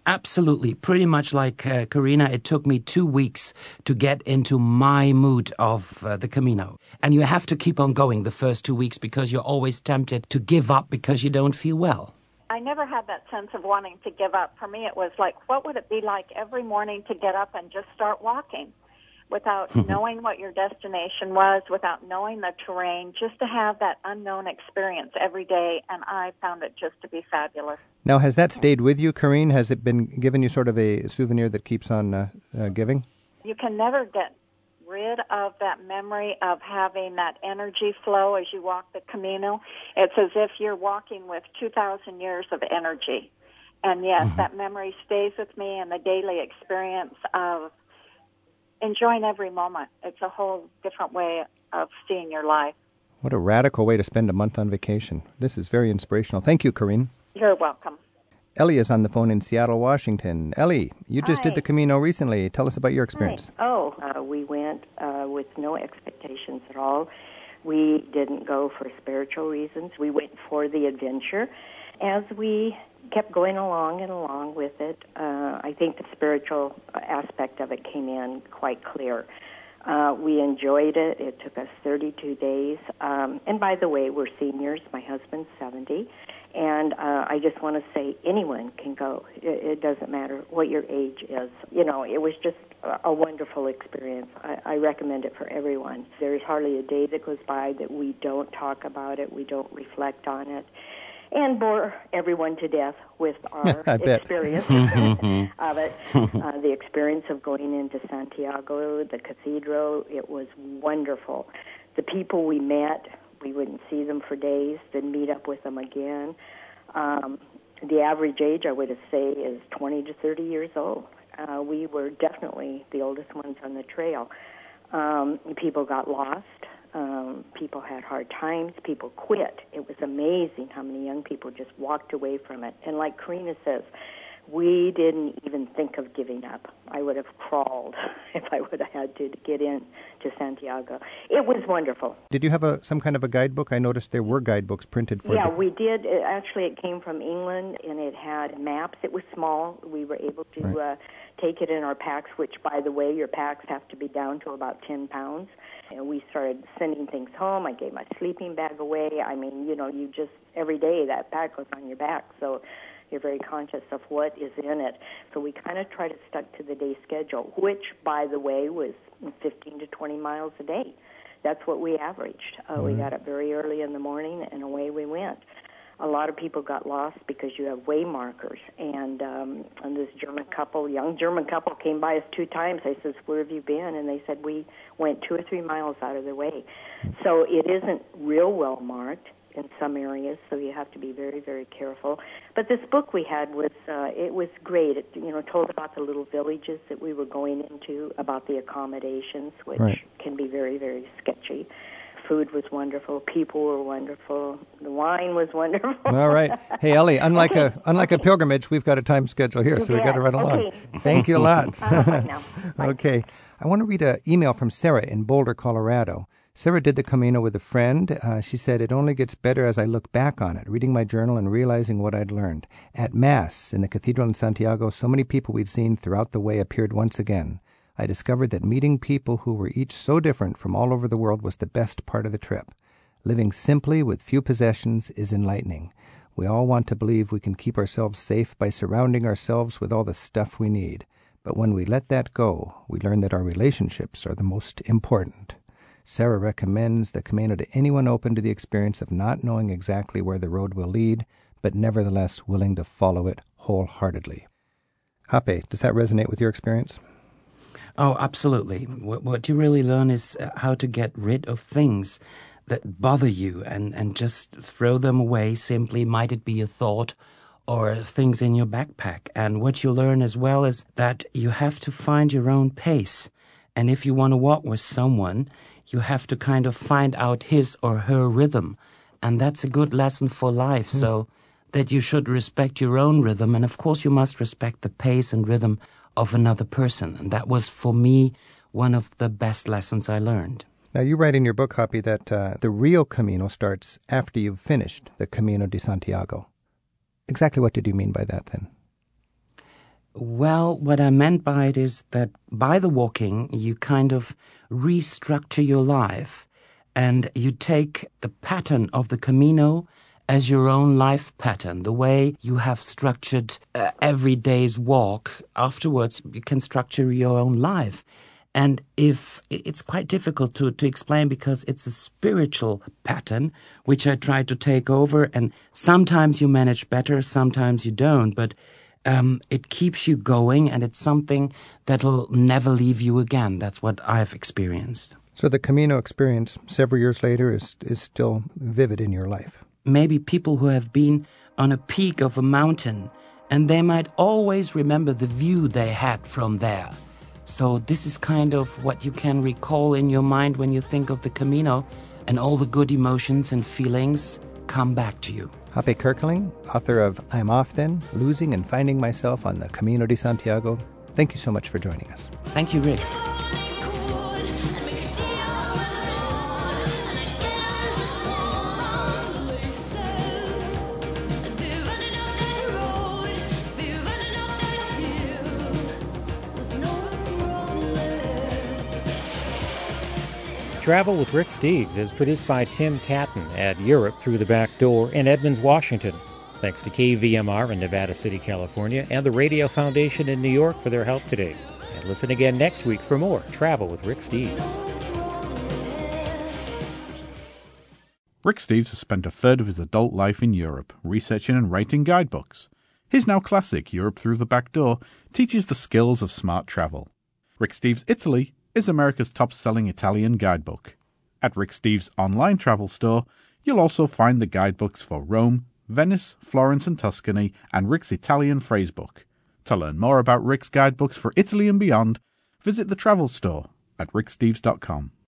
Absolutely. Pretty much like uh, Karina, it took me two weeks to get into my mood of uh, the Camino. And you have to keep on going the first two weeks because you're always tempted to give up because you don't feel well. I never had that sense of wanting to give up. For me, it was like, what would it be like every morning to get up and just start walking without knowing what your destination was, without knowing the terrain, just to have that unknown experience every day. And I found it just to be fabulous. Now, has that stayed with you, Kareen? Has it been given you sort of a souvenir that keeps on uh, uh, giving? You can never get rid of that memory of having that energy flow as you walk the Camino. It's as if you're walking with 2,000 years of energy. And yes, Mm-hmm. that memory stays with me and the daily experience of enjoying every moment. It's a whole different way of seeing your life. What a radical way to spend a month on vacation. This is very inspirational. Thank you, Kareen. You're welcome. Ellie is on the phone in Seattle, Washington. Ellie, you just did the Camino recently. Tell us about your experience. Oh, uh, we went uh, with no expectations at all. We didn't go for spiritual reasons. We went for the adventure. As we kept going along and along with it, uh, I think the spiritual aspect of it came in quite clear. Uh, we enjoyed it. It took us 32 days. Um, and by the way, we're seniors. My husband's 70. And uh, I just want to say anyone can go. It, it doesn't matter what your age is. You know, it was just a, wonderful experience. I, I recommend it for everyone. There's hardly a day that goes by that we don't talk about it, we don't reflect on it, and bore everyone to death with our experience of it. Uh, the experience of going into Santiago, the cathedral, it was wonderful. The people we met, we wouldn't see them for days, then meet up with them again. Um, the average age, I would say, is 20 to 30 years old. Uh, we were definitely the oldest ones on the trail. Um, people got lost. Um, people had hard times. People quit. It was amazing how many young people just walked away from it. And like Karina says, we didn't even think of giving up. I would have crawled if I would have had to get in to Santiago. It was wonderful. Did you have a some kind of a guidebook? I noticed there were guidebooks printed for Yeah, the we did. It, actually, it came from England, and it had maps. It was small. We were able to Right. uh, take it in our packs. Which, by the way, your packs have to be down to about ten pounds. And we started sending things home. I gave my sleeping bag away. I mean, you know, you just every day that pack was on your back, so you're very conscious of what is in it. So we kind of tried to stuck to the day schedule, which, by the way, was 15 to 20 miles a day. That's what we averaged. Uh, We got up very early in the morning, and away we went. A lot of people got lost because you have way markers. And um, and this German couple, young German couple, came by us two times. I says, "Where have you been?" And they said, "We went two or three miles out of the way." So it isn't real well marked in some areas, so you have to be very, very careful. But this book we had was uh, it was great. It you know told about the little villages that we were going into, about the accommodations, which Right. can be very, very sketchy. Food was wonderful. People were wonderful. The wine was wonderful. All right. Hey, Ellie, unlike a unlike a pilgrimage, we've got a time schedule here, so we've got to run along. okay. Thank you a lot. Uh, bye now. Bye. okay. I want to read an email from Sarah in Boulder, Colorado. Sarah did the Camino with a friend. Uh, she said, It only gets better as I look back on it, reading my journal and realizing what I'd learned. At Mass in the cathedral in Santiago, so many people we'd seen throughout the way appeared once again. I discovered that meeting people who were each so different from all over the world was the best part of the trip. Living simply with few possessions is enlightening. We all want to believe we can keep ourselves safe by surrounding ourselves with all the stuff we need. But when we let that go, we learn that our relationships are the most important. Sarah recommends the Camino to anyone open to the experience of not knowing exactly where the road will lead, but nevertheless willing to follow it wholeheartedly. Hape, does that resonate with your experience? Oh, absolutely. What, what you really learn is uh, how to get rid of things that bother you and, and just throw them away simply, might it be a thought or things in your backpack. And what you learn as well is that you have to find your own pace. And if you want to walk with someone, you have to kind of find out his or her rhythm. And that's a good lesson for life. Mm. So that you should respect your own rhythm. And of course, you must respect the pace and rhythm of another person. And that was for me one of the best lessons I learned. Now, you write in your book copy that uh, the real Camino starts after you've finished the Camino de Santiago. Exactly what did you mean by that then? Well, what I meant by it is that by the walking, you kind of restructure your life and you take the pattern of the Camino as your own life pattern, the way you have structured uh, every day's walk. Afterwards, you can structure your own life. And if it's quite difficult to, to explain because it's a spiritual pattern which I try to take over, and sometimes you manage better, sometimes you don't, but um, it keeps you going, and it's something that'll never leave you again. That's what I've experienced. So the Camino experience several years later is is still vivid in your life. Maybe people who have been on a peak of a mountain, and they might always remember the view they had from there so, this is kind of what you can recall in your mind when you think of the Camino, and all the good emotions and feelings come back to you. Hape Kerkeling, author of I'm Off Then Losing and Finding Myself on the Camino de Santiago, thank you so much for joining us. Thank you, Rick. Travel with Rick Steves is produced by Tim Tattan at Europe Through the Back Door in Edmonds, Washington. Thanks to KVMR in Nevada City, California, and the Radio Foundation in New York for their help today. And listen again next week for more Travel with Rick Steves. Rick Steves has spent a third of his adult life in Europe, researching and writing guidebooks. His now classic Europe Through the Back Door teaches the skills of smart travel. Rick Steves Italy is America's top selling Italian guidebook. At Rick Steves' online travel store, you'll also find the guidebooks for Rome, Venice, Florence, and Tuscany, and Rick's Italian phrasebook. To learn more about Rick's guidebooks for Italy and beyond, visit the travel store at ricksteves.com.